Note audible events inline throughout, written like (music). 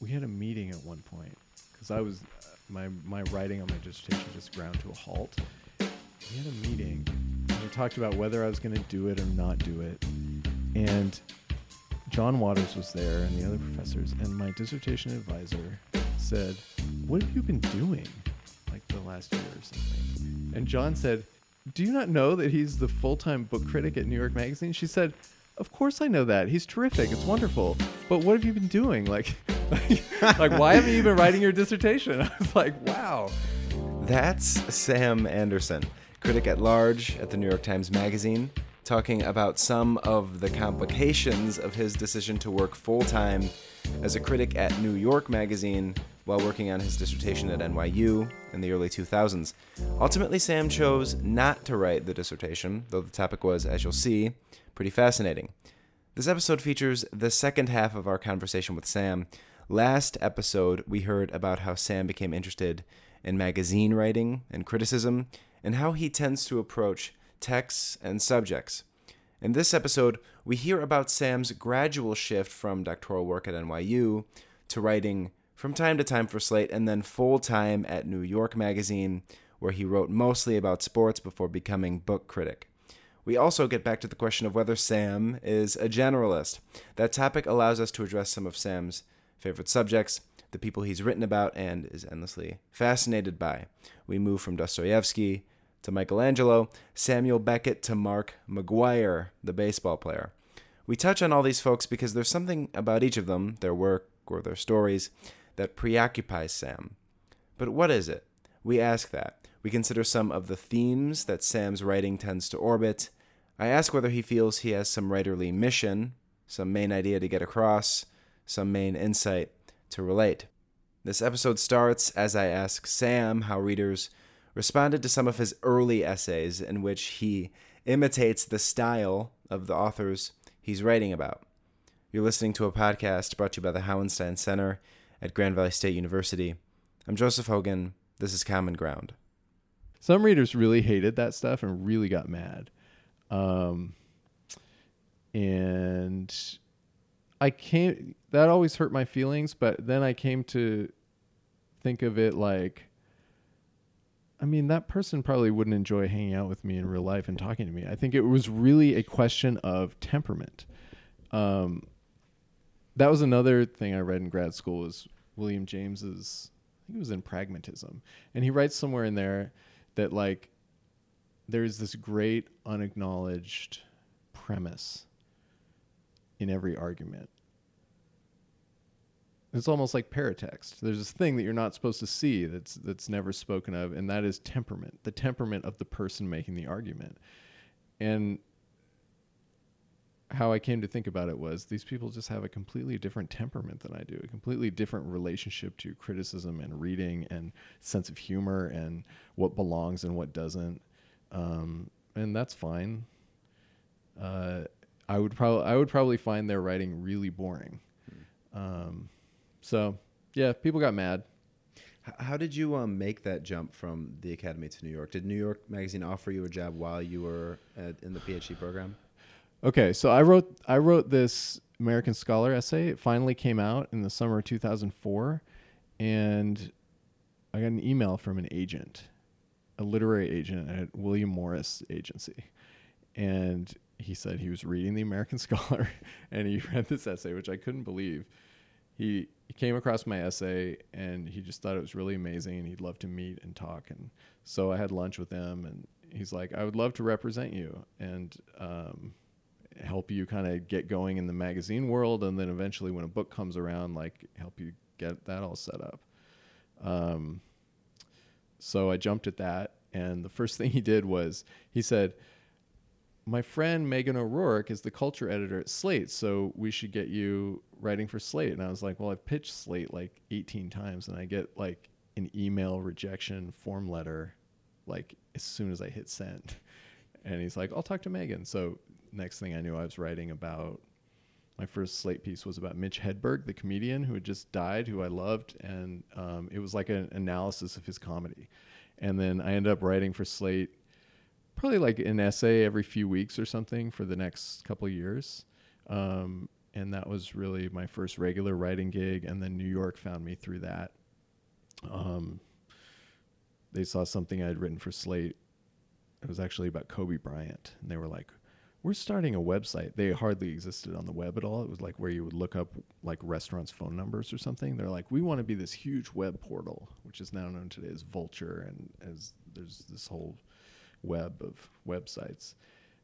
we had a meeting at one point because I was uh, my my writing on my dissertation just ground to a halt. We had a meeting and we talked about whether I was going to do it or not do it, and John Waters was there and the other professors, and my dissertation advisor said, "What have you been doing, like the last year or something?" And John said, "Do you not know that he's the full-time book critic at New York Magazine?" She said, "Of course I know that. He's terrific. It's wonderful. But what have you been doing? Like, (laughs) like why haven't you been writing your dissertation?" (laughs) I was like, "Wow." That's Sam Anderson, critic at large at the New York Times Magazine, talking about some of the complications of his decision to work full time as a critic at New York Magazine while working on his dissertation at NYU in the early 2000s. Ultimately, Sam chose not to write the dissertation, though the topic was, as you'll see, pretty fascinating. This episode features the second half of our conversation with Sam. Last episode, we heard about how Sam became interested in magazine writing and criticism, and how he tends to approach texts and subjects. In this episode, we hear about Sam's gradual shift from doctoral work at NYU to writing from time to time for Slate and then full time at New York Magazine, where he wrote mostly about sports before becoming book critic. We also get back to the question of whether Sam is a generalist. That topic allows us to address some of Sam's favorite subjects, the people he's written about and is endlessly fascinated by. We move from Dostoevsky to Michelangelo, Samuel Beckett to Mark McGwire, the baseball player. We touch on all these folks because there's something about each of them, their work or their stories, that preoccupies Sam. But what is it? We ask that. We consider some of the themes that Sam's writing tends to orbit. I ask whether he feels he has some writerly mission, some main idea to get across, some main insight to relate. This episode starts as I ask Sam how readers responded to some of his early essays in which he imitates the style of the authors he's writing about. You're listening to a podcast brought to you by the Hauenstein Center at Grand Valley State University. I'm Joseph Hogan. This is Common Ground. Some readers really hated that stuff and really got mad. Um, and I came, that always hurt my feelings, but then I came to think of it like, I mean, that person probably wouldn't enjoy hanging out with me in real life and talking to me. I think it was really a question of temperament. Um, that was another thing I read in grad school was William James's. I think it was in Pragmatism, and he writes somewhere in there that like there's this great unacknowledged premise in every argument. It's almost like paratext. There's this thing that you're not supposed to see that's that's never spoken of, and that is temperament, the temperament of the person making the argument. And how I came to think about it was these people just have a completely different temperament than I do, a completely different relationship to criticism and reading and sense of humor and what belongs and what doesn't. Um, and that's fine. Uh, I would probably I would probably find their writing really boring. Um, so yeah, people got mad. How did you um, make that jump from the academy to New York? Did New York Magazine offer you a job while you were at, in the PhD program? Okay, so I wrote I wrote this American Scholar essay. It finally came out in the summer of 2004, and I got an email from an agent, a literary agent at William Morris Agency, and he said he was reading the American (laughs) Scholar, and he read this essay, which I couldn't believe. He, he came across my essay, and he just thought it was really amazing, and he'd love to meet and talk. And so I had lunch with him, and he's like, "I would love to represent you." And um, help you kind of get going in the magazine world and then eventually when a book comes around like help you get that all set up um, so i jumped at that and the first thing he did was he said my friend meghan o'rourke is the culture editor at slate so we should get you writing for slate. And i was like well i've pitched slate like 18 times and i get like an email rejection form letter like as soon as i hit send. (laughs) And he's like i'll talk to meghan. So next thing I knew, I was writing about my first Slate piece was about Mitch Hedberg, the comedian who had just died, who I loved, and um, it was like an analysis of his comedy. And then I ended up writing for Slate, probably like an essay every few weeks or something for the next couple years. Um, and that was really my first regular writing gig. And then New York found me through that. Um, they saw something I had written for Slate. It was actually about Kobe Bryant, and they were like, "We're starting a website." They hardly existed on the web at all. It was like where you would look up like restaurants' phone numbers or something. They're like, "We want to be this huge web portal," which is now known today as Vulture, and as there's this whole web of websites.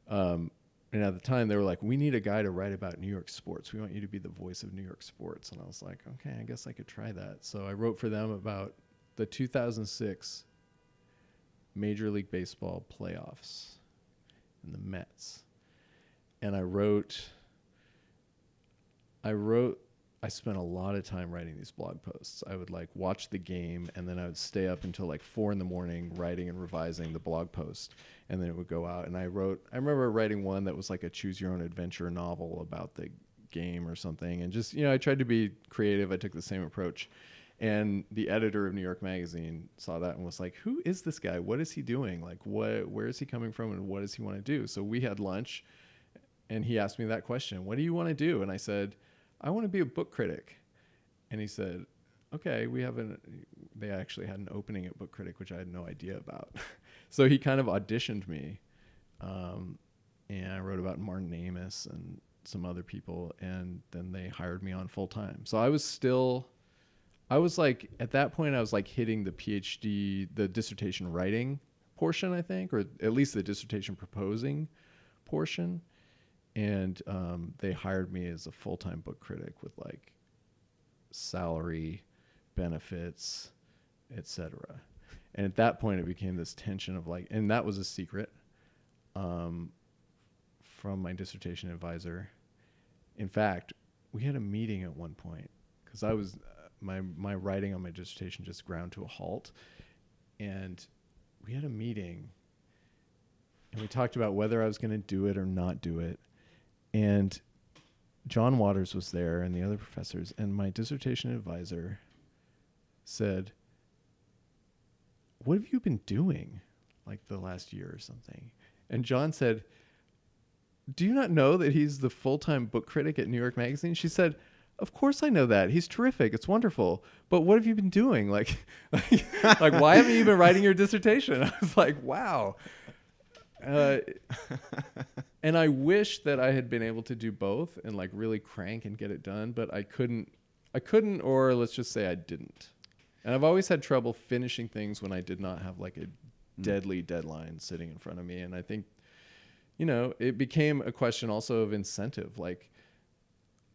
Um, and at the time, they were like, "We need a guy to write about New York sports. We want you to be the voice of New York sports." And I was like, "Okay, I guess I could try that." So I wrote for them about the 2006 Major League Baseball playoffs and the Mets. And I wrote I wrote I spent a lot of time writing these blog posts. I would like watch the game and then I would stay up until like four in the morning writing and revising the blog post. And then it would go out. And I wrote, I remember writing one that was like a choose your own adventure novel about the game or something. And just, you know, I tried to be creative. I took the same approach. And the editor of New York Magazine saw that and was like, "Who is this guy? What is he doing? Like, what? Where is he coming from? And what does he want to do?" So we had lunch, and he asked me that question: "What do you want to do?" And I said, "I want to be a book critic." And he said, "Okay, we have an." They actually had an opening at Book Critic, which I had no idea about. (laughs) so he kind of auditioned me, um, and I wrote about Martin Amis and some other people, and then they hired me on full time. So I was still I was like at that point I was like hitting the PhD the dissertation writing portion I think or at least the dissertation proposing portion and um, they hired me as a full-time book critic with like salary benefits etc and at that point it became this tension of like and that was a secret um, from my dissertation advisor. In fact we had a meeting at one point because I was my my writing on my dissertation just ground to a halt, and we had a meeting, and we talked about whether I was going to do it or not do it, and John Waters was there and the other professors, and my dissertation advisor said, "What have you been doing, like the last year or something?" And John said, "Do you not know that he's the full-time book critic at New York Magazine?" She said of course I know that. He's terrific. It's wonderful. But what have you been doing? Like, like, (laughs) like why haven't you been writing your dissertation? (laughs) I was like, wow. Uh, and I wish that I had been able to do both and like really crank and get it done, but I couldn't. I couldn't, or let's just say I didn't. And I've always had trouble finishing things when I did not have like a mm. deadly deadline sitting in front of me. And I think, you know, it became a question also of incentive. Like,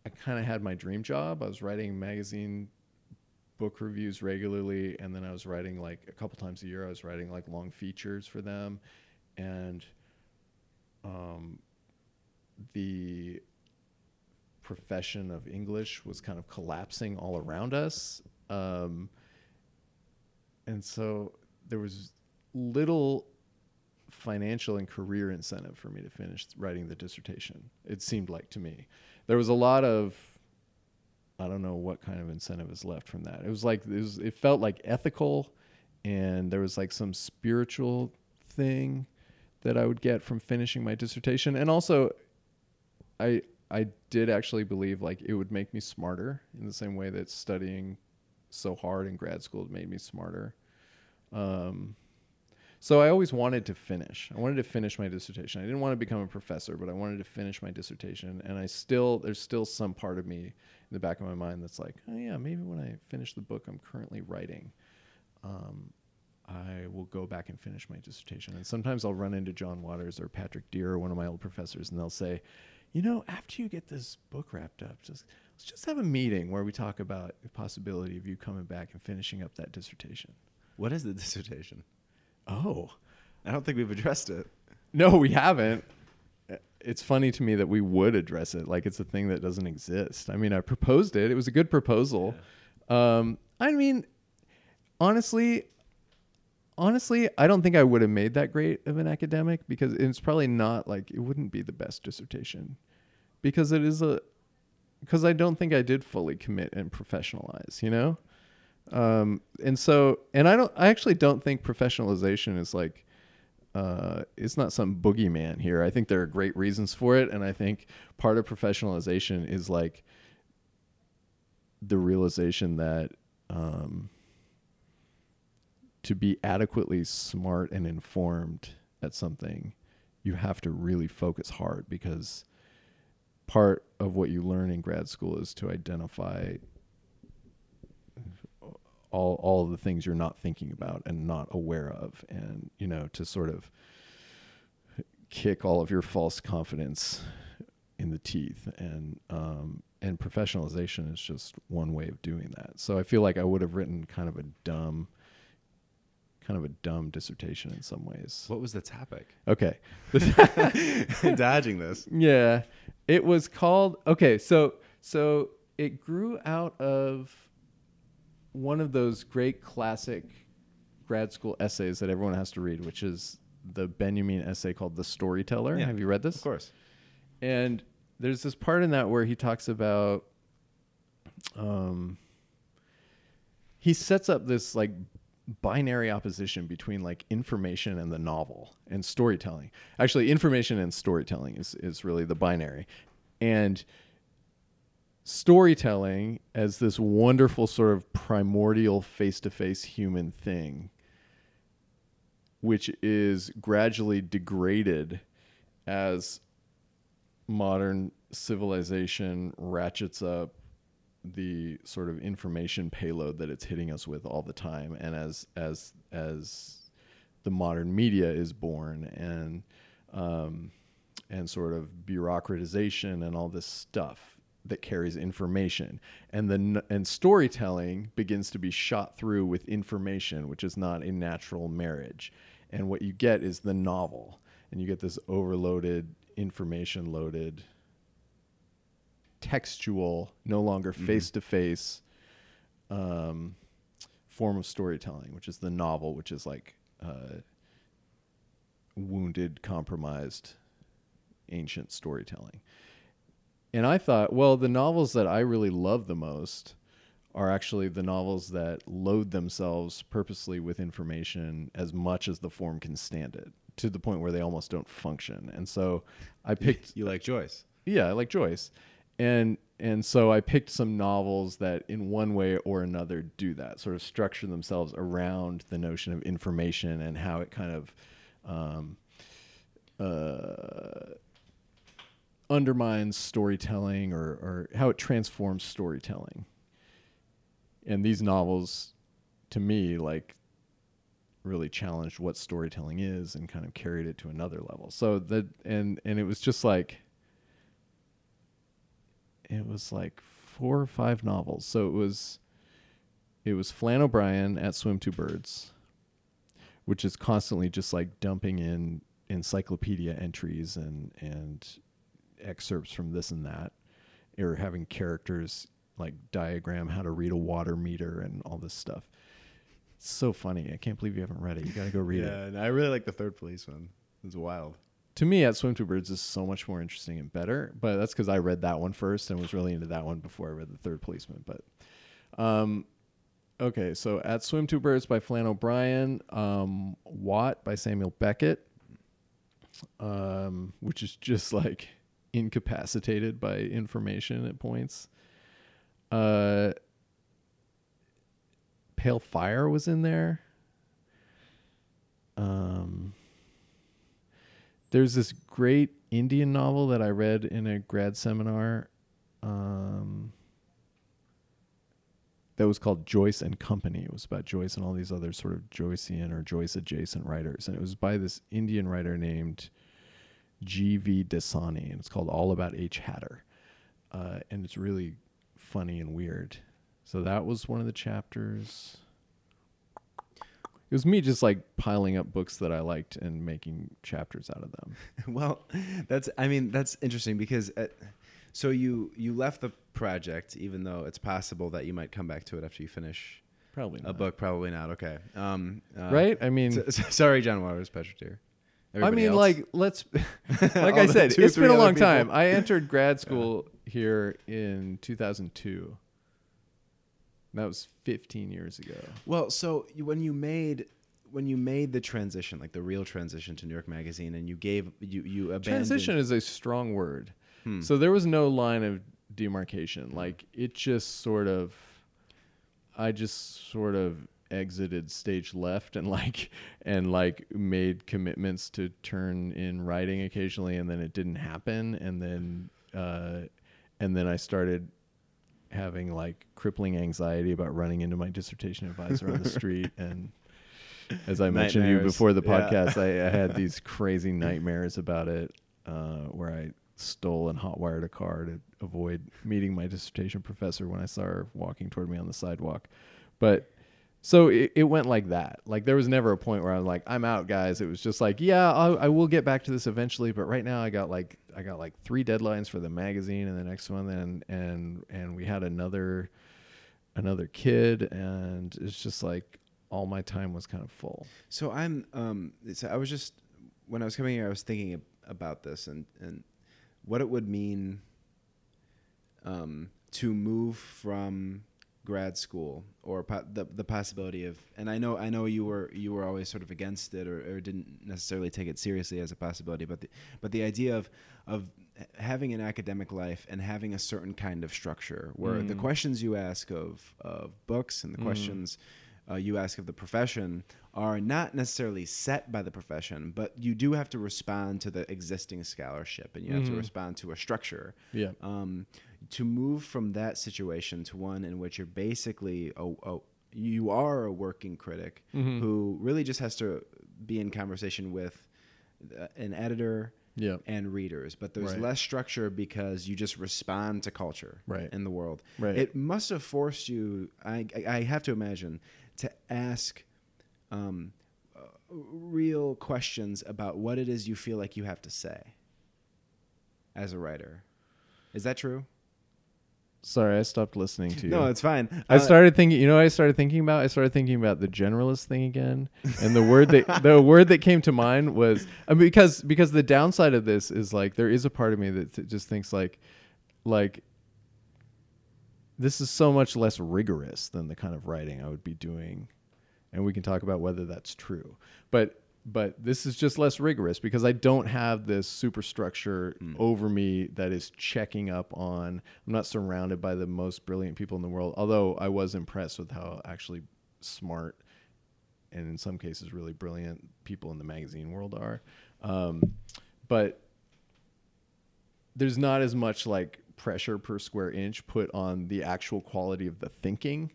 I kind of had my dream job. I was writing magazine book reviews regularly, and then I was writing like a couple times a year. I was writing like long features for them, and um, the profession of English was kind of collapsing all around us, um, and so there was little financial and career incentive for me to finish writing the dissertation. It seemed like to me there was a lot of I don't know what kind of incentive is left from that. It was like it, was, it felt like ethical, and there was like some spiritual thing that I would get from finishing my dissertation, and also, I I did actually believe like it would make me smarter in the same way that studying so hard in grad school made me smarter. Um, so I always wanted to finish. I wanted to finish my dissertation. I didn't want to become a professor, but I wanted to finish my dissertation. And I still, there's still some part of me in the back of my mind that's like, oh yeah, maybe when I finish the book I'm currently writing, um, I will go back and finish my dissertation. And sometimes I'll run into John Waters or Patrick Deer, or one of my old professors, and they'll say, you know, after you get this book wrapped up, just let's just have a meeting where we talk about the possibility of you coming back and finishing up that dissertation. What is the (laughs) dissertation? Oh, I don't think we've addressed it. No, we haven't. It's funny to me that we would address it like it's a thing that doesn't exist. I mean, I proposed it. It was a good proposal. Yeah. Um, I mean, honestly, honestly, I don't think I would have made that great of an academic because it's probably not like it wouldn't be the best dissertation because it is a because I don't think I did fully commit and professionalize, you know? Um, and so, and I don't, I actually don't think professionalization is like uh, it's not some boogeyman here. I think there are great reasons for it, and I think part of professionalization is like the realization that um, to be adequately smart and informed at something, you have to really focus hard because part of what you learn in grad school is to identify all all the things you're not thinking about and not aware of and you know to sort of kick all of your false confidence in the teeth. And um, and professionalization is just one way of doing that. So i feel like i would have written kind of a dumb kind of a dumb dissertation in some ways What was the topic? okay (laughs) Dodging this. yeah it was called okay so so it grew out of one of those great classic grad school essays that everyone has to read which is the benjamin essay called the storyteller Yeah, have you read this Of course. and there's this part in that where he talks about um he sets up this like binary opposition between like information and the novel and storytelling. Actually information and storytelling is is really the binary. And storytelling as this wonderful sort of primordial face-to-face human thing which is gradually degraded as modern civilization ratchets up the sort of information payload that it's hitting us with all the time. And as as as the modern media is born and um, and sort of bureaucratization and all this stuff that carries information. And the and storytelling begins to be shot through with information which is not a natural marriage. And what you get is the novel. And you get this overloaded information loaded textual no longer face to face um form of storytelling which is the novel which is like uh wounded compromised ancient storytelling and I thought, well, the novels that I really love the most are actually the novels that load themselves purposely with information as much as the form can stand it to the point where they almost don't function. And so I picked You like Joyce. yeah, I like Joyce. And and so I picked some novels that in one way or another do that, sort of structure themselves around the notion of information and how it kind of um, uh, undermines storytelling or, or how it transforms storytelling. And these novels, to me, like really challenged what storytelling is and kind of carried it to another level. So that and and it was just like it was like four or five novels. So it was it was Flann O'Brien at Swim Two Birds, which is constantly just like dumping in encyclopedia entries and and excerpts from this and that, or having characters like diagram how to read a water meter and all this stuff. It's so funny. I can't believe you haven't read it. You got to go read it. yeah, I really like the third policeman. It's wild. To me, at Swim Two Birds is so much more interesting and better, but that's because I read that one first and was really into that one before I read the Third Policeman. But, um, okay, so at Swim Two Birds by Flann O'Brien, um, Watt by Samuel Beckett, um, which is just like incapacitated by information at points. Uh, Pale Fire was in there. Um, there's this great Indian novel that I read in a grad seminar. Um, that was called Joyce and Company. It was about Joyce and all these other sort of Joycean or Joyce adjacent writers, and it was by this Indian writer named G.V. Desani, and it's called All About H. Hatterr, uh, and it's really funny and weird. So that was one of the chapters. It was me just like piling up books that I liked and making chapters out of them. (laughs) well, that's I mean that's interesting because uh so you you left the project even though it's possible that you might come back to it after you finish Probably not. a book. Probably not. Okay. Um, uh, right? I mean, so- (laughs) so- sorry, John Waters, Petrotier. I mean, else? like let's (laughs) like I said, two it's been a long time. I entered grad school here in 2002. That was 15 years ago. Well, so when you made when you made the transition, like the real transition to New York Magazine, and you gave you you abandoned Transition is a strong word. Hmm. So there was no line of demarcation. Like it just sort of, I just sort of exited stage left and like and like made commitments to turn in writing occasionally, and then it didn't happen, and then uh, and then I started having like crippling anxiety about running into my dissertation advisor on the (laughs) street and as I mentioned to you before the Yeah. podcast, I, I had these (laughs) crazy nightmares about it, uh, where I stole and hotwired a car to avoid meeting my dissertation professor when I saw her walking toward me on the sidewalk. But so it, it went like that. Like there was never a point where I'm like, I'm out, guys. It was just like, yeah, I'll, I will get back to this eventually, but right now I got like I got like three deadlines for the magazine and the next one, and and and we had another another kid, and it's just like all my time was kind of full. So I'm um I was just when I was coming here I was thinking ab- about this and and what it would mean um to move from grad school or po- the the possibility of and I know I know you were you were always sort of against it or, or didn't necessarily take it seriously as a possibility but the but the idea of of having an academic life and having a certain kind of structure where the Mm. questions you ask of of books and the Mm. questions uh, you ask of the profession are not necessarily set by the profession, but you do have to respond to the existing scholarship and you have to Mhm. respond to a structure. Yeah. Um, to move from that situation to one in which you're basically a, a you are a working critic Mhm. who really just has to be in conversation with uh, an editor Yeah. and readers, but there's Right. less structure because you just respond to culture Right. in the world. Right. It must have forced you. I I have to imagine to ask um, uh, real questions about what it is you feel like you have to say as a writer. Is that true? Sorry, I stopped listening to you. No, it's fine. I Uh, started thinking. You know, what I started thinking about. I started thinking about the generalist thing again, and the word that the (laughs) word that came to mind was I mean, because because the downside of this is like there is a part of me that th- just thinks like like this is so much less rigorous than the kind of writing I would be doing, and we can talk about whether that's true. But but this is just less rigorous because I don't have this superstructure over me that is checking up on. I'm not surrounded by the most brilliant people in the world, although I was impressed with how actually smart and in some cases really brilliant people in the magazine world are. Um, but there's not as much like pressure per square inch put on the actual quality of the thinking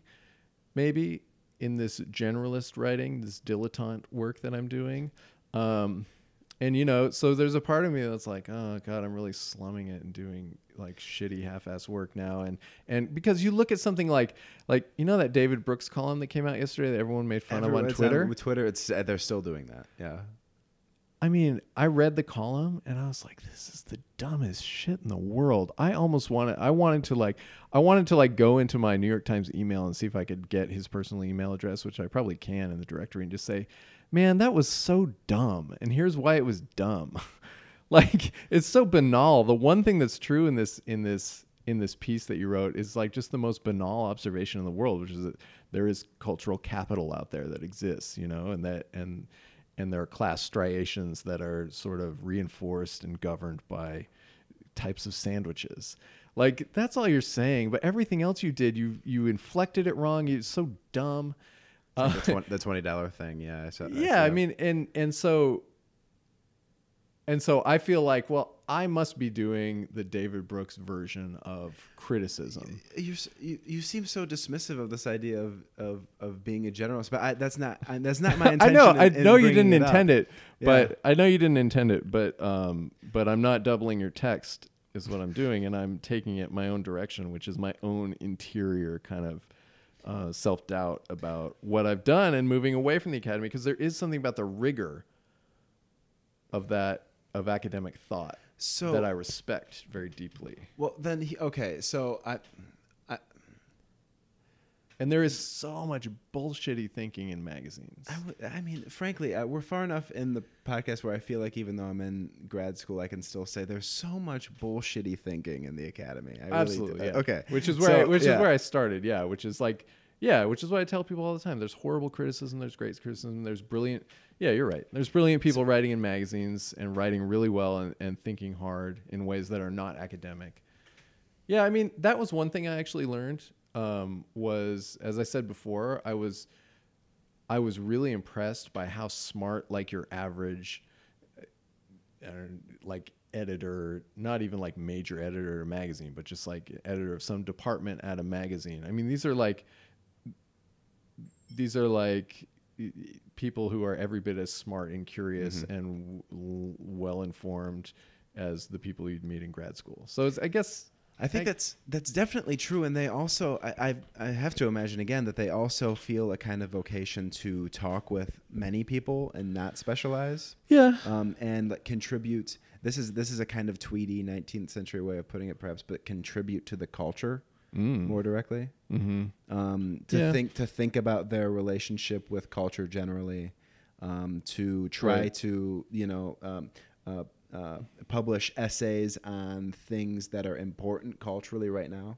maybe in this generalist writing this dilettante work that i'm doing um, and you know so there's a part of me that's like oh god i'm really slumming it and doing like shitty half-ass work now and and because you look at something like like you know that david brooks column that came out yesterday that everyone made fun of on twitter With Twitter, it's uh, they're still doing that. Yeah. I mean, I read the column and I was like, this is the dumbest shit in the world. I almost wanted I wanted to like I wanted to like go into my New York Times email and see if I could get his personal email address, which I probably can in the directory and just say, "Man, that was so dumb." And here's why it was dumb. (laughs) like it's so banal. The one thing that's true in this in this in this piece that you wrote is like just the most banal observation in the world, which is that there is cultural capital out there that exists, you know, and that and and there are class striations that are sort of reinforced and governed by types of sandwiches. Like that's all you're saying, but everything else you did, you you inflected it wrong. It's so dumb. Uh, the, twen- the twenty dollar thing. Yeah. I saw, (laughs) I yeah, saw I mean, and and so and so I feel like, well, I must be doing the David Brooks version of criticism. You're, you you seem so dismissive of this idea of of, of being a generalist, but I, that's not I, that's not my intention. (laughs) I know, in- I in know you didn't up. intend it, but Yeah. I know you didn't intend it, but um, but I'm not doubling your text is what I'm doing, and I'm taking it my own direction, which is my own interior kind of uh, self doubt about what I've done and moving away from the academy because there is something about the rigor of that of academic thought So that I respect very deeply. well then he, okay. So I I And there is so much bullshitty thinking in magazines. I, w- I mean, frankly, uh, we're far enough in the podcast where I feel like even though I'm in grad school, I can still say there's so much bullshitty thinking in the academy. I really do. Absolutely, yeah. Okay, Which is where I, which yeah. is where I started, yeah. Which is like Yeah, which is what I tell people all the time. There's horrible criticism, there's great criticism, there's brilliant. Yeah, you're right. There's brilliant people writing in magazines and writing really well and, and thinking hard in ways that are not academic. Yeah, I mean, that was one thing I actually learned. Um, was as I said before, I was I was really impressed by how smart like your average uh, like editor, not even like major editor of a magazine, but just like editor of some department at a magazine. I mean, these are like these are like people who are every bit as smart and curious mm-hmm. and w- well informed as the people you'd meet in grad school. So I guess I think that's that's definitely true, and they also I, I, I have to imagine again that they also feel a kind of vocation to talk with many people and not specialize. Yeah. Um, and contribute. This is this is a kind of Tweedy 19th century way of putting it, perhaps, but contribute to the culture mm. more directly. Mm-hmm. Um, to yeah. think to think about their relationship with culture generally. Um, to try right. to you know um, uh, uh, publish essays on things that are important culturally right now.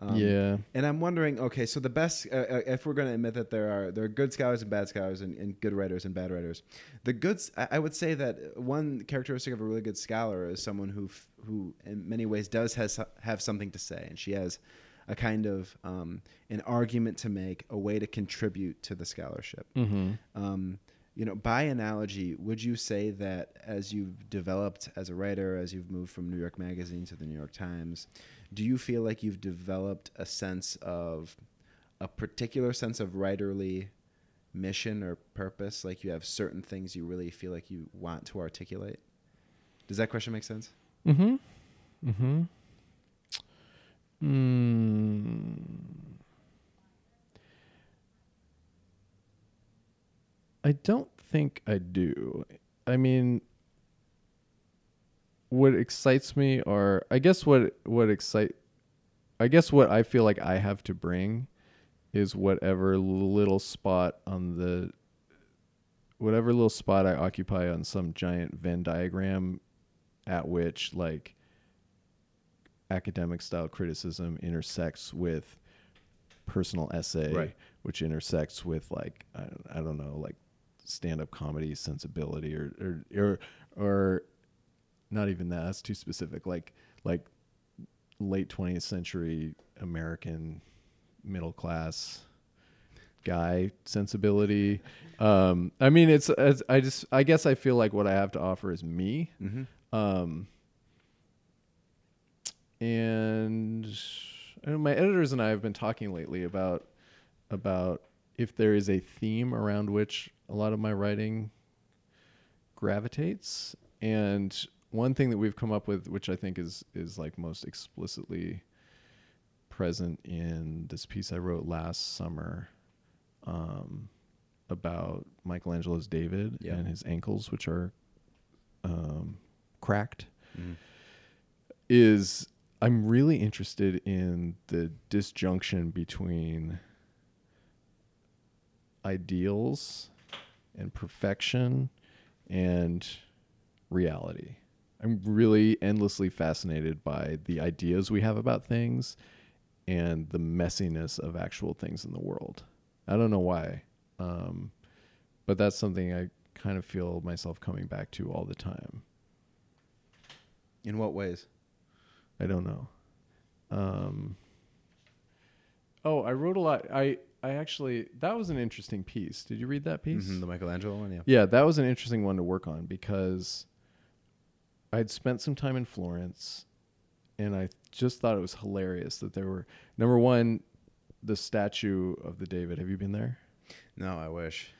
Um, yeah. And I'm wondering, okay, so the best, uh, uh if we're going to admit that there are there are good scholars and bad scholars and, and good writers and bad writers, the goods, I, I, would say that one characteristic of a really good scholar is someone who f- who in many ways does has have something to say, and she has a kind of um, an argument to make, a way to contribute to the scholarship. Mm-hmm. Um, you know, by analogy, would you say that as you've developed as a writer, as you've moved from New York Magazine to the New York Times, do you feel like you've developed a sense of a particular sense of writerly mission or purpose? Like you have certain things you really feel like you want to articulate? Does that question make sense? Mm hmm. Mm hmm. Mm. I don't think I do. I mean, what excites me or I guess what what excite I guess what I feel like I have to bring is whatever little spot on the whatever little spot I occupy on some giant Venn diagram at which like academic style criticism intersects with personal essay right. which intersects with like I, I don't know like stand-up comedy sensibility or or or, or not even that that's too specific like like late 20th century american middle class guy sensibility. Um i mean it's, it's, i just i guess i feel like what i have to offer is me. Mm-hmm. um and my editors and i have been talking lately about about if there is a theme around which a lot of my writing gravitates. And one thing that we've come up with which i think is is like most explicitly present in this piece i wrote last summer um, about michelangelo's david yeah. and his ankles which are um, cracked mm. is i'm really interested in the disjunction between ideals and perfection and reality. I'm really endlessly fascinated by the ideas we have about things and the messiness of actual things in the world. I don't know why, um, but that's something I kind of feel myself coming back to all the time. In what ways? I don't know. Um, oh, I wrote a lot. I I actually that was an interesting piece. Did you read that piece? Mm-hmm, the Michelangelo one, yeah. Yeah, that was an interesting one to work on because I'd spent some time in Florence and I just thought it was hilarious that there were number one, the statue of the David. Have you been there? No, I wish.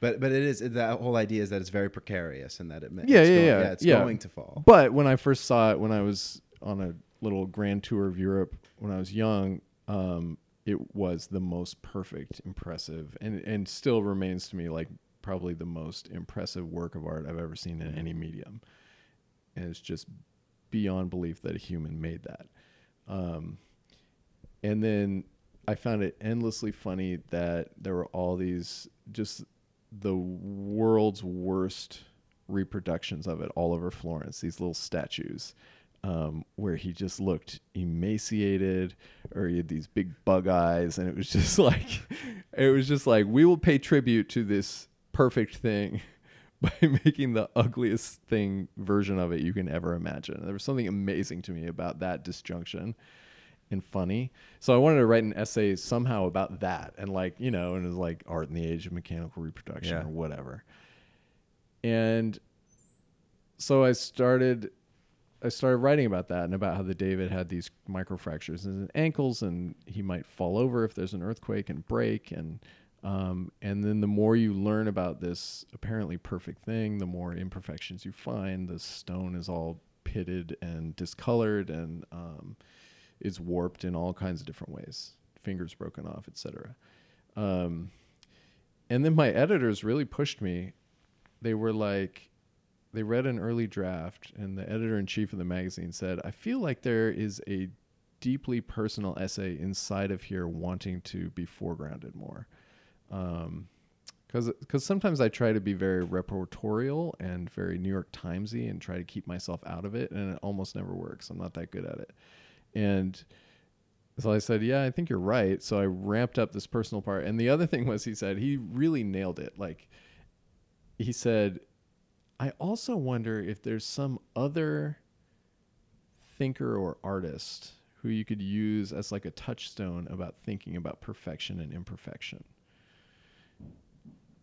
But but it is that whole idea is that it's very precarious and that it yeah yeah, going, yeah yeah it's yeah. going to fall. But when I first saw it when I was on a little grand tour of Europe when I was young, um, it was the most perfect, impressive, and and still remains to me like probably the most impressive work of art I've ever seen in any medium. And it's just beyond belief that a human made that. Um, and then I found it endlessly funny that there were all these just the world's worst reproductions of it all over Florence. These little statues um, where he just looked emaciated or he had these big bug eyes and it was (laughs) just like it was just like we will pay tribute to this perfect thing (laughs) by making the ugliest thing version of it you can ever imagine. There was something amazing to me about that disjunction and funny. So i wanted to write an essay somehow about that and like you know and it was like art in the age of mechanical reproduction Yeah. or whatever. And so I started I started writing about that and about how the David had these microfractures in his ankles and he might fall over if there's an earthquake and break and um, and then the more you learn about this apparently perfect thing, the more imperfections you find. The stone is all pitted and discolored and um, is warped in all kinds of different ways, fingers broken off, etc. Um, and then my editors really pushed me. They were like, they read an early draft, and the editor in chief of the magazine said, I feel like there is a deeply personal essay inside of here wanting to be foregrounded more. Um, because because sometimes I try to be very reportorial and very New York Timesy and try to keep myself out of it, and it almost never works. I'm not that good at it, and so I said, "Yeah, I think you're right." So I ramped up this personal part, and the other (laughs) thing was, he said he really nailed it. Like he said, I also wonder if there's some other thinker or artist who you could use as like a touchstone about thinking about perfection and imperfection.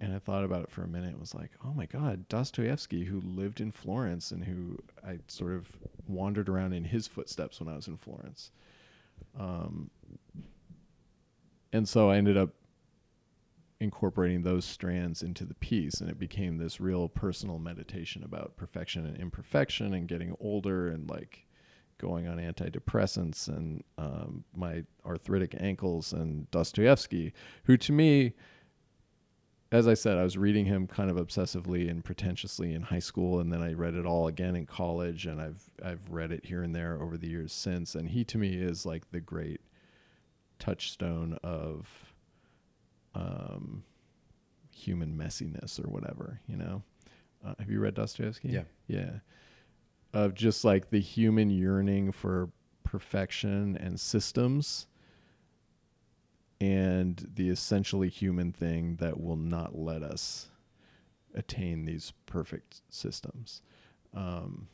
And I thought about it for a minute. was like, oh my God, Dostoevsky, who lived in Florence and who I sort of wandered around in his footsteps when I was in Florence. Um, and so I ended up incorporating those strands into the piece and it became this real personal meditation about perfection and imperfection and getting older and like going on antidepressants and um, my arthritic ankles and Dostoevsky, who to me, as I said, I was reading him kind of obsessively and pretentiously in high school, and then I read it all again in college, and I've I've read it here and there over the years since. And he to me is like the great touchstone of um, human messiness or whatever, you know. Uh, have you read Dostoevsky? Yeah. Yeah. Of just like the human yearning for perfection and systems and the essentially human thing that will not let us attain these perfect systems. Um,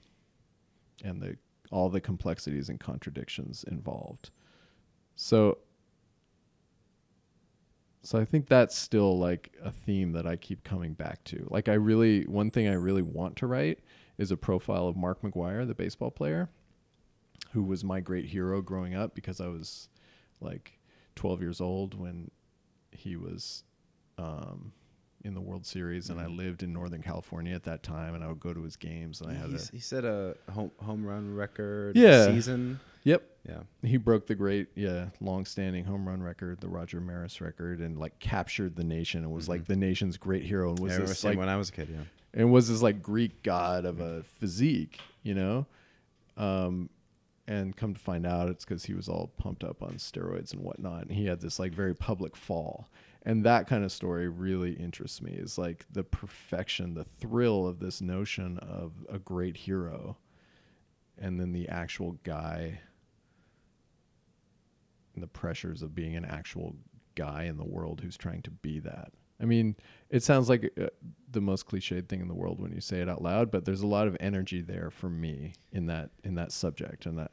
and the all the complexities and contradictions involved. So so I think that's still like a theme that I keep coming back to. Like I really one thing I really want to write is a profile of Mark McGwire, the baseball player, who was my great hero growing up because I was like 12 years old when he was um, in the World Series, and I Mhm. lived in Northern California at that time, and I would go to his games, and I had a he set a home home run record. Yeah. Season. yep. Yeah. He broke the great, yeah, long-standing home run record, the Roger Maris record, and like captured the nation and was like Mhm. the nation's great hero, and was remember this like when I was a kid. Yeah. and was this like Greek god of a physique, you know? Um, and come to find out, it's because he was all pumped up on steroids and whatnot, and he had this like very public fall. And that kind of story really interests me. Is like the perfection, the thrill of this notion of a great hero, and then the actual guy, and the pressures of being an actual guy in the world who's trying to be that. I mean, it sounds like uh, the most cliched thing in the world when you say it out loud, but there's a lot of energy there for me in that in that subject and that.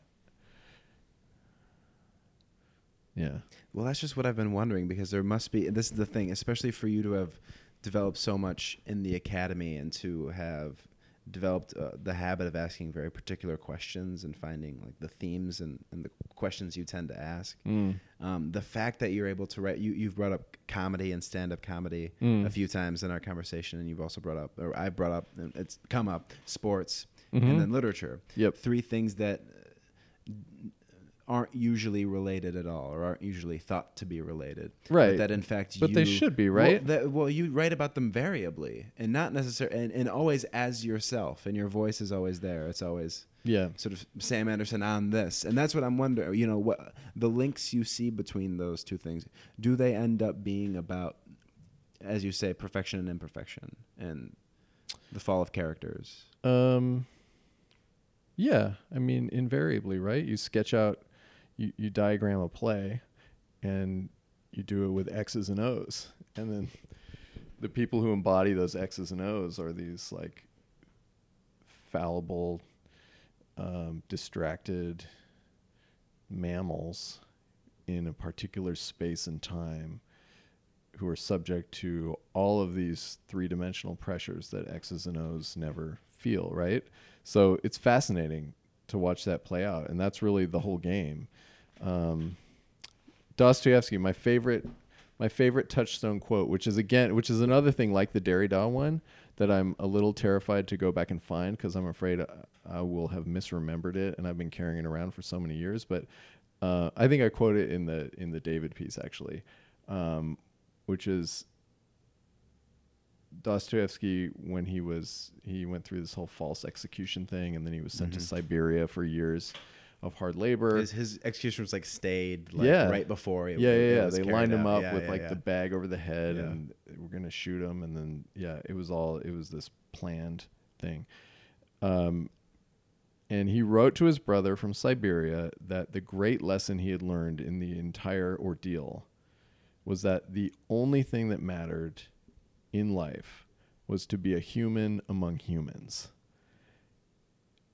Yeah. Well, that's just what I've been wondering because there must be. This is the thing, especially for you to have developed so much in the academy and to have developed uh, the habit of asking very particular questions and finding like the themes and, and the questions you tend to ask. Mm. Um, the fact that you're able to write, you, you've brought up comedy and stand up comedy Mm. a few times in our conversation, and you've also brought up, or I brought up, and it's come up, sports Mhm. and then literature. Yep. Three things that aren't usually related at all, or aren't usually thought to be related. Right. But that in fact, But you, they should be, Well, right? that- Well, you write about them variably, and not necessarily, and, and always as yourself, and your voice is always there. It's always yeah. sort of Sam Anderson on this, and that's what I'm wondering. You know, what the links you see between those two things? Do they end up being about, as you say, perfection and imperfection, and the fall of characters? Um Yeah, I mean, invariably, right? You sketch out, you, you diagram a play, and you do it with X's and O's, and then (laughs) the people who embody those X's and O's are these like fallible, um, distracted mammals in a particular space and time who are subject to all of these three dimensional pressures that X's and O's never feel, right? So it's fascinating to watch that play out. And that's really the whole game. Um, Dostoevsky, my favorite, my favorite touchstone quote, which is again, which is another thing like the Derrida one that I'm a little terrified to go back and find because I'm afraid I will have misremembered it, and I've been carrying it around for so many years. But uh, I think I quote it in the in the David piece actually, um, which is Dostoevsky when he was he went through this whole false execution thing, and then he was sent Mhm. to Siberia for years of hard labor. His, his execution was like stayed like Yeah. right before. It, yeah, yeah, yeah. They lined him up Yeah, with yeah, like the bag over the head, and we're gonna shoot him, and then yeah, it was all it was this planned thing. Um, and he wrote to his brother from Siberia that the great lesson he had learned in the entire ordeal was that the only thing that mattered in life was to be a human among humans. (laughs)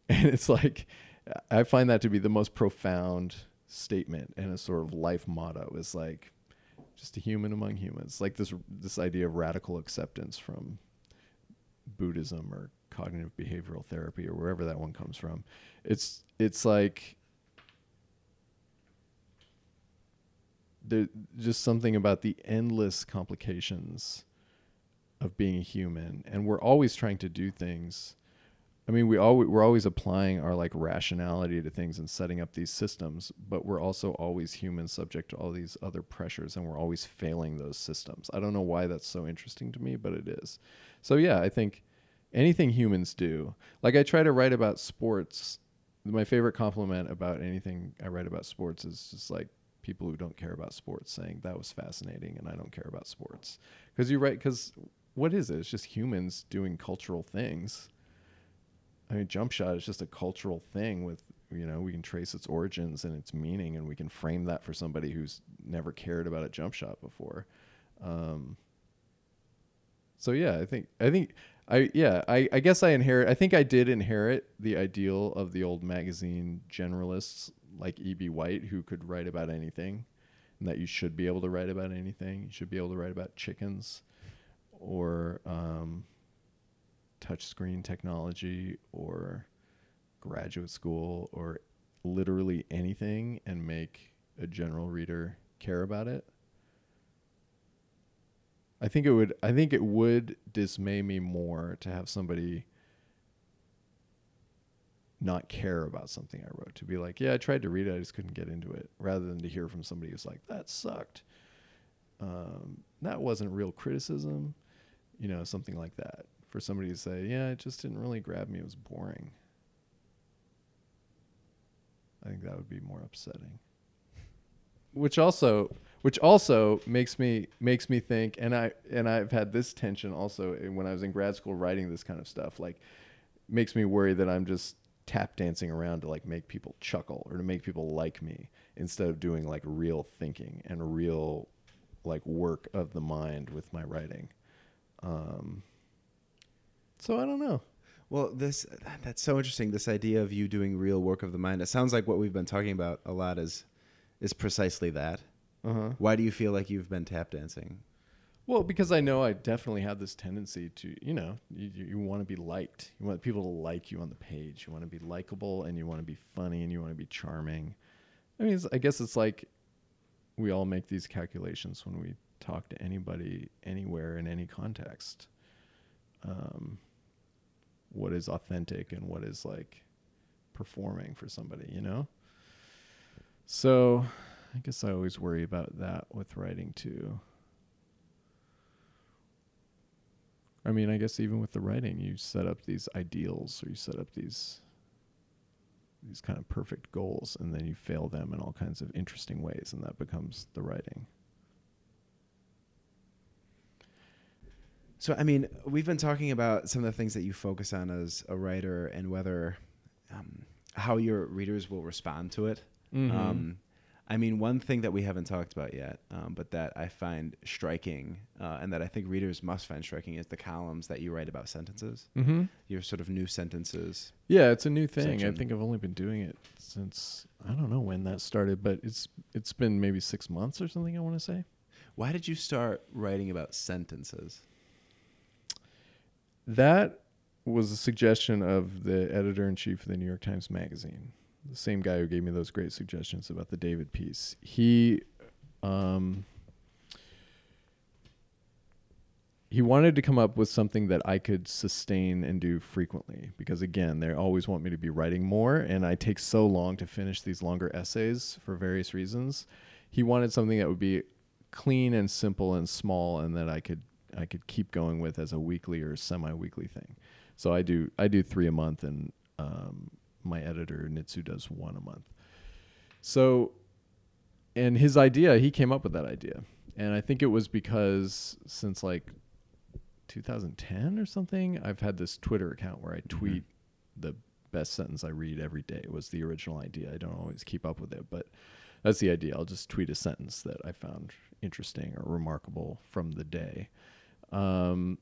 And it's like, I find that to be the most profound statement and a sort of life motto is like, just a human among humans. Like this, this idea of radical acceptance from Buddhism or cognitive behavioral therapy or wherever that one comes from. It's, it's like, there just something about the endless complications of being a human and we're always trying to do things. I mean we always we're always applying our like rationality to things and setting up these systems but we're also always human subject to all these other pressures and we're always failing those systems. I don't know why that's so interesting to me but it is. So yeah i think anything humans do like i try to write about sports. My favorite compliment about anything i write about sports is just like people who don't care about sports saying that was fascinating and I don't care about sports. Because you write, because what is it? It's just humans doing cultural things. I mean, jump shot is just a cultural thing with, you know, we can trace its origins and its meaning and we can frame that for somebody who's never cared about a jump shot before. Um, so yeah, I think, I think, I, yeah, I, I guess I inherit, I think I did inherit the ideal of the old magazine generalists like E.B. White who could write about anything and that you should be able to write about anything. You should be able to write about chickens or um, touchscreen technology or graduate school or literally anything and make a general reader care about it. I think it would I think it would dismay me more to have somebody not care about something I wrote to be like, yeah, I tried to read it, I just couldn't get into it, rather than to hear from somebody who's like, that sucked. Um, that wasn't real criticism, you know, something like that. For somebody to say, yeah, it just didn't really grab me, it was boring. I think that would be more upsetting. Which also, which also makes me makes me think, and I and I've had this tension also when I was in grad school writing this kind of stuff, like makes me worry that I'm just tap dancing around to like make people chuckle or to make people like me instead of doing like real thinking and real like work of the mind with my writing. Um, so I don't know. Well, this that's so interesting. This idea of you doing real work of the mind. It sounds like what we've been talking about a lot is is precisely that. Uh huh. Why do you feel like you've been tap dancing? Well, because I know I definitely have this tendency to, you know, you, you, want to be liked. You want people to like you on the page. You want to be likable and you want to be funny and you want to be charming. I mean, it's, I guess it's like we all make these calculations when we talk to anybody, anywhere, in any context. Um, what is authentic and what is like performing for somebody, you know? So I guess I always worry about that with writing too. I mean, I guess even with the writing, you set up these ideals or you set up these these kind of perfect goals and then you fail them in all kinds of interesting ways and that becomes the writing. So, I mean, we've been talking about some of the things that you focus on as a writer and whether um, how your readers will respond to it. Mhm. Um, I mean, one thing that we haven't talked about yet, um, but that I find striking, uh, and that I think readers must find striking, is the columns that you write about sentences. Mm-hmm. Your sort of new sentences. Yeah, it's a new thing. Section. I think I've only been doing it since I don't know when that started, but it's it's been maybe six months or something. I want to say. Why did you start writing about sentences? That was a suggestion of the editor in chief of the New York Times Magazine, the same guy who gave me those great suggestions about the David piece. He, um, he wanted to come up with something that I could sustain and do frequently because again, they always want me to be writing more, and I take so long to finish these longer essays for various reasons. He wanted something that would be clean and simple and small, and that I could I could keep going with as a weekly or semi-weekly thing. So I do I do three a month, and um, my editor Nitsuh does one a month. So, and his idea, he came up with that idea, and I think it was because since like 2010 or something, I've had this Twitter account where I tweet the best sentence I read every day. It was the original idea. I don't always keep up with it, but that's the idea. I'll just tweet a sentence that I found interesting or remarkable from the day. Um,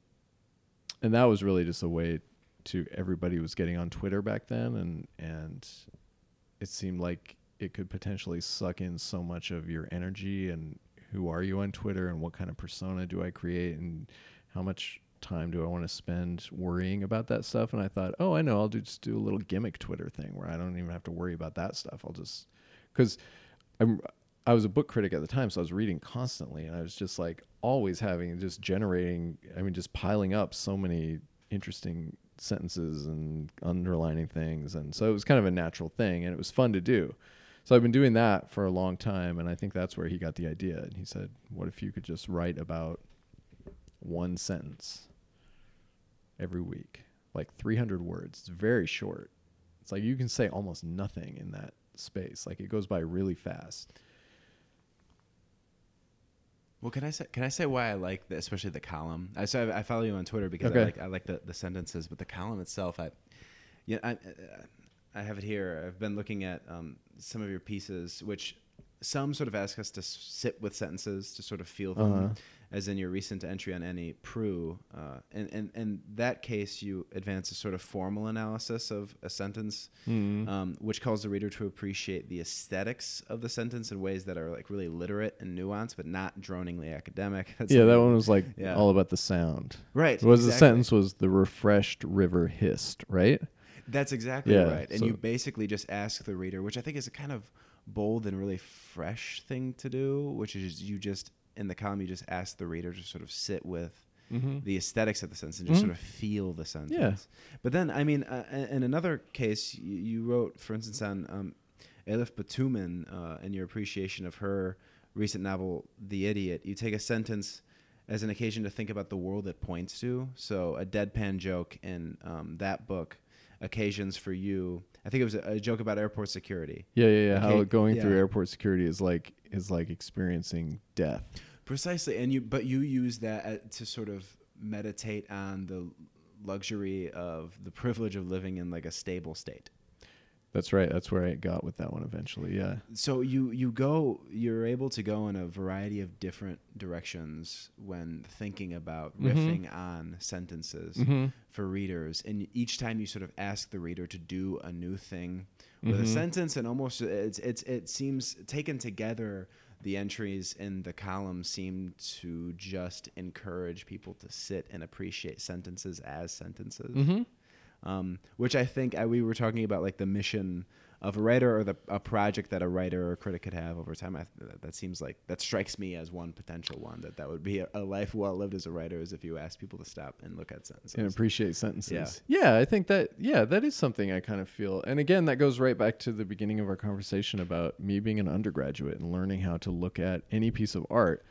and that was really just a way to everybody was getting on Twitter back then and and it seemed like it could potentially suck in so much of your energy and who are you on Twitter and what kind of persona do I create and how much time do I want to spend worrying about that stuff? And I thought oh I know I'll do, just do a little gimmick Twitter thing where I don't even have to worry about that stuff. I'll just cuz I'm I was a book critic at the time, so I was reading constantly, and I was just like always having just generating. I mean, just piling up so many interesting sentences and underlining things, and so it was kind of a natural thing, and it was fun to do. So I've been doing that for a long time, and I think that's where he got the idea. And he said, "What if you could just write about one sentence every week, like 300 words? It's very short. It's like you can say almost nothing in that space. Like it goes by really fast." Well, can I say can I say why I like the, especially the column? I so I, I follow you on Twitter because Okay. I like I like the, the sentences, but the column itself, I yeah I I have it here. I've been looking at um, some of your pieces, which some sort of ask us to sit with sentences to sort of feel them, Uh-huh. as in your recent entry on Annie Proulx. Uh, and in in that case, you advance a sort of formal analysis of a sentence Mm. um, which calls the reader to appreciate the aesthetics of the sentence in ways that are like really literate and nuanced, but not droningly academic. (laughs) That's yeah, that one was like Yeah. all about the sound. right. Was the sentence was the refreshed river hissed, right? That's exactly Yeah, right. And so- you basically just ask the reader, which I think is a kind of bold and really fresh thing to do, which is you just in the column you just ask the reader to sort of sit with Mm-hmm. the aesthetics of the sentence and just Mhm. sort of feel the sentence. But then, I mean, uh, in in another case, you, you wrote, for instance, on um, Elif Batuman uh, and your appreciation of her recent novel, The Idiot. You take a sentence as an occasion to think about the world it points to. So, a deadpan joke in um, that book, occasions for you. I think it was a, joke about airport security. Yeah, yeah, yeah. How Okay, going through airport security is like is like experiencing death. Precisely, and you but you use that to sort of meditate on the luxury of the privilege of living in like a stable state. That's right. That's where I got with that one eventually. Yeah. so you you go you're able to go in a variety of different directions when thinking about Mhm. riffing on sentences Mm-hmm. for readers and each time you sort of ask the reader to do a new thing with a Mhm. sentence and almost it's it's it seems taken together the entries in the column seem to just encourage people to sit and appreciate sentences as sentences Mm-hmm. Um, which I think uh, we were talking about like the mission of a writer or the a project that a writer or critic could have over time. I, that, that seems like that strikes me as one potential one that that would be a, a life well lived as a writer is if you ask people to stop and look at sentences. and appreciate sentences. Yeah. Yeah. I think that yeah, that is something I kind of feel. And again, that goes right back to the beginning of our conversation about me being an undergraduate and learning how to look at any piece of art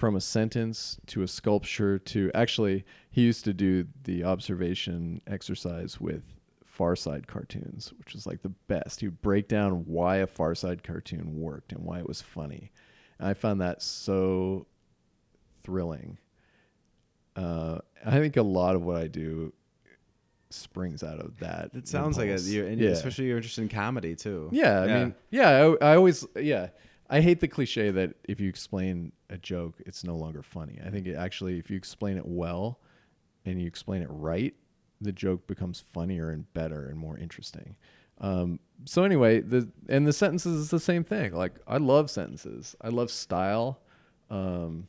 from a sentence to a sculpture to actually he used to do the observation exercise with Far Side cartoons, which was like the best. He would break down why a Far Side cartoon worked and why it was funny. And I found that so thrilling. Uh, I think a lot of what I do springs out of that. It sounds like it. You're, yeah. especially you're interested in comedy too. Yeah, I mean, yeah, I, I always, yeah, I hate the cliche that if you explain a joke, it's no longer funny. I think it actually, if you explain it well and you explain it right, the joke becomes funnier and better and more interesting. Um, so anyway, the and the sentences is the same thing. Like I love sentences. I love style. Um,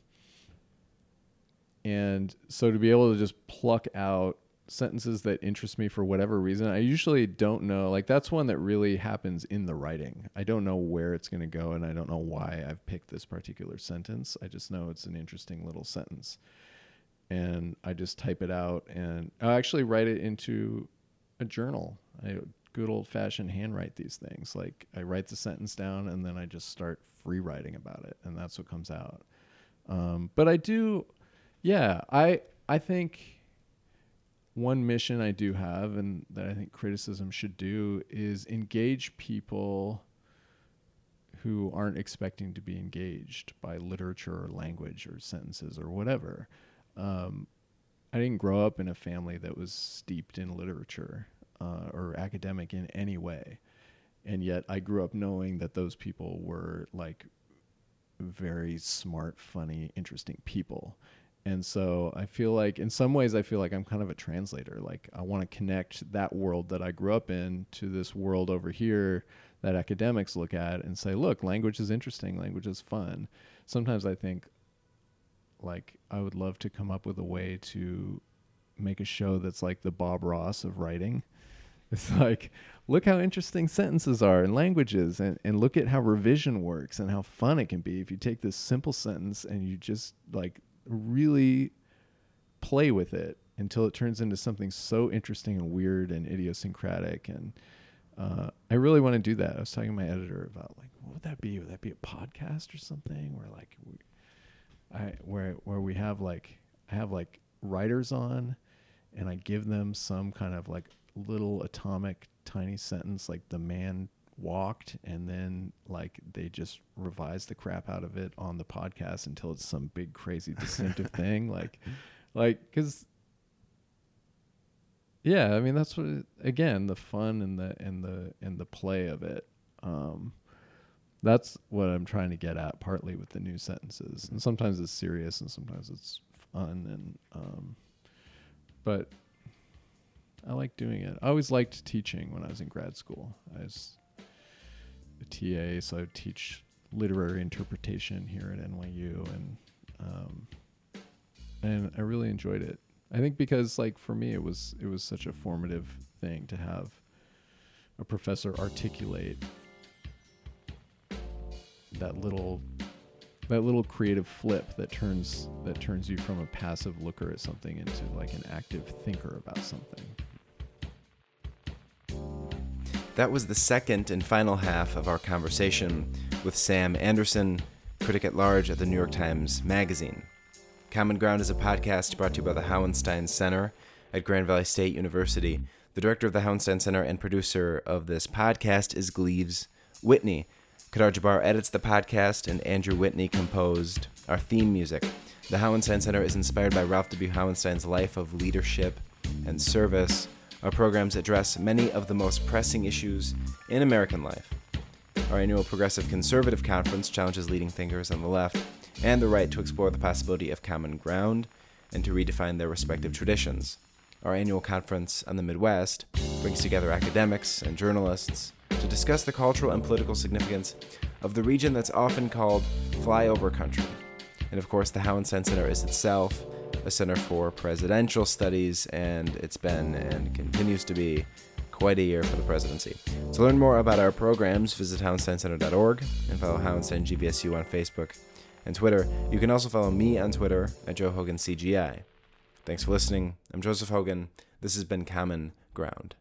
and so to be able to just pluck out sentences that interest me for whatever reason, I usually don't know. Like that's one that really happens in the writing. I don't know where it's going to go and I don't know why I've picked this particular sentence. I just know it's an interesting little sentence. And I just type it out and I actually write it into a journal. I good old fashioned handwrite these things. Like I write the sentence down and then I just start free writing about it and that's what comes out. Um, but I do yeah, I I think one mission I do have and that I think criticism should do is engage people who aren't expecting to be engaged by literature or language or sentences or whatever. Um, I didn't grow up in a family that was steeped in literature uh, or academic in any way. And yet I grew up knowing that those people were like very smart, funny, interesting people. And so I feel like, in some ways, I feel like I'm kind of a translator. Like, I want to connect that world that I grew up in to this world over here that academics look at and say, look, language is interesting, language is fun. Sometimes I think, like, I would love to come up with a way to make a show that's like the Bob Ross of writing. (laughs) It's like, look how interesting sentences are and languages, and, and look at how revision works and how fun it can be if you take this simple sentence and you just like really play with it until it turns into something so interesting and weird and idiosyncratic. And uh, I really want to do that. I was talking to my editor about like, what would that be? Would that be a podcast or something? Where like, we, I where where we have like I have like writers on, and I give them some kind of like little atomic tiny sentence like the man walked and then like they just revise the crap out of it on the podcast until it's some big crazy distinctive (laughs) thing like like cuz yeah i mean that's what it, again the fun and the and the and the play of it um that's what i'm trying to get at partly with the new sentences and sometimes it's serious and sometimes it's fun and um but I like doing it. I always liked teaching when I was in grad school. I was TA, so I teach literary interpretation here at NYU, and um, and I really enjoyed it. I think because like for me, it was it was such a formative thing to have a professor articulate that little that little creative flip that turns that turns you from a passive looker at something into like an active thinker about something. That was the second and final half of our conversation with Sam Anderson, critic at large at the New York Times Magazine. Common Ground is a podcast brought to you by the Hauenstein Center at Grand Valley State University. The director of the Hauenstein Center and producer of this podcast is Gleaves Whitney. Kadar Jabbar edits the podcast, and Andrew Whitney composed our theme music. The Hauenstein Center is inspired by Ralph W. Hauenstein's life of leadership and service. Our programs address many of the most pressing issues in American life. Our annual Progressive Conservative Conference challenges leading thinkers on the left and the right to explore the possibility of common ground and to redefine their respective traditions. Our annual conference on the Midwest brings together academics and journalists to discuss the cultural and political significance of the region that's often called flyover country. And of course, the Hauenstein Center is itself a center for presidential studies, and it's been and continues to be quite a year for the presidency. To learn more about our programs, visit HauensteinCenter.org and follow Hauenstein GVSU on Facebook and Twitter. You can also follow me on Twitter at Joe Hogan CGI. Thanks for listening. I'm Joseph Hogan. This has been Common Ground.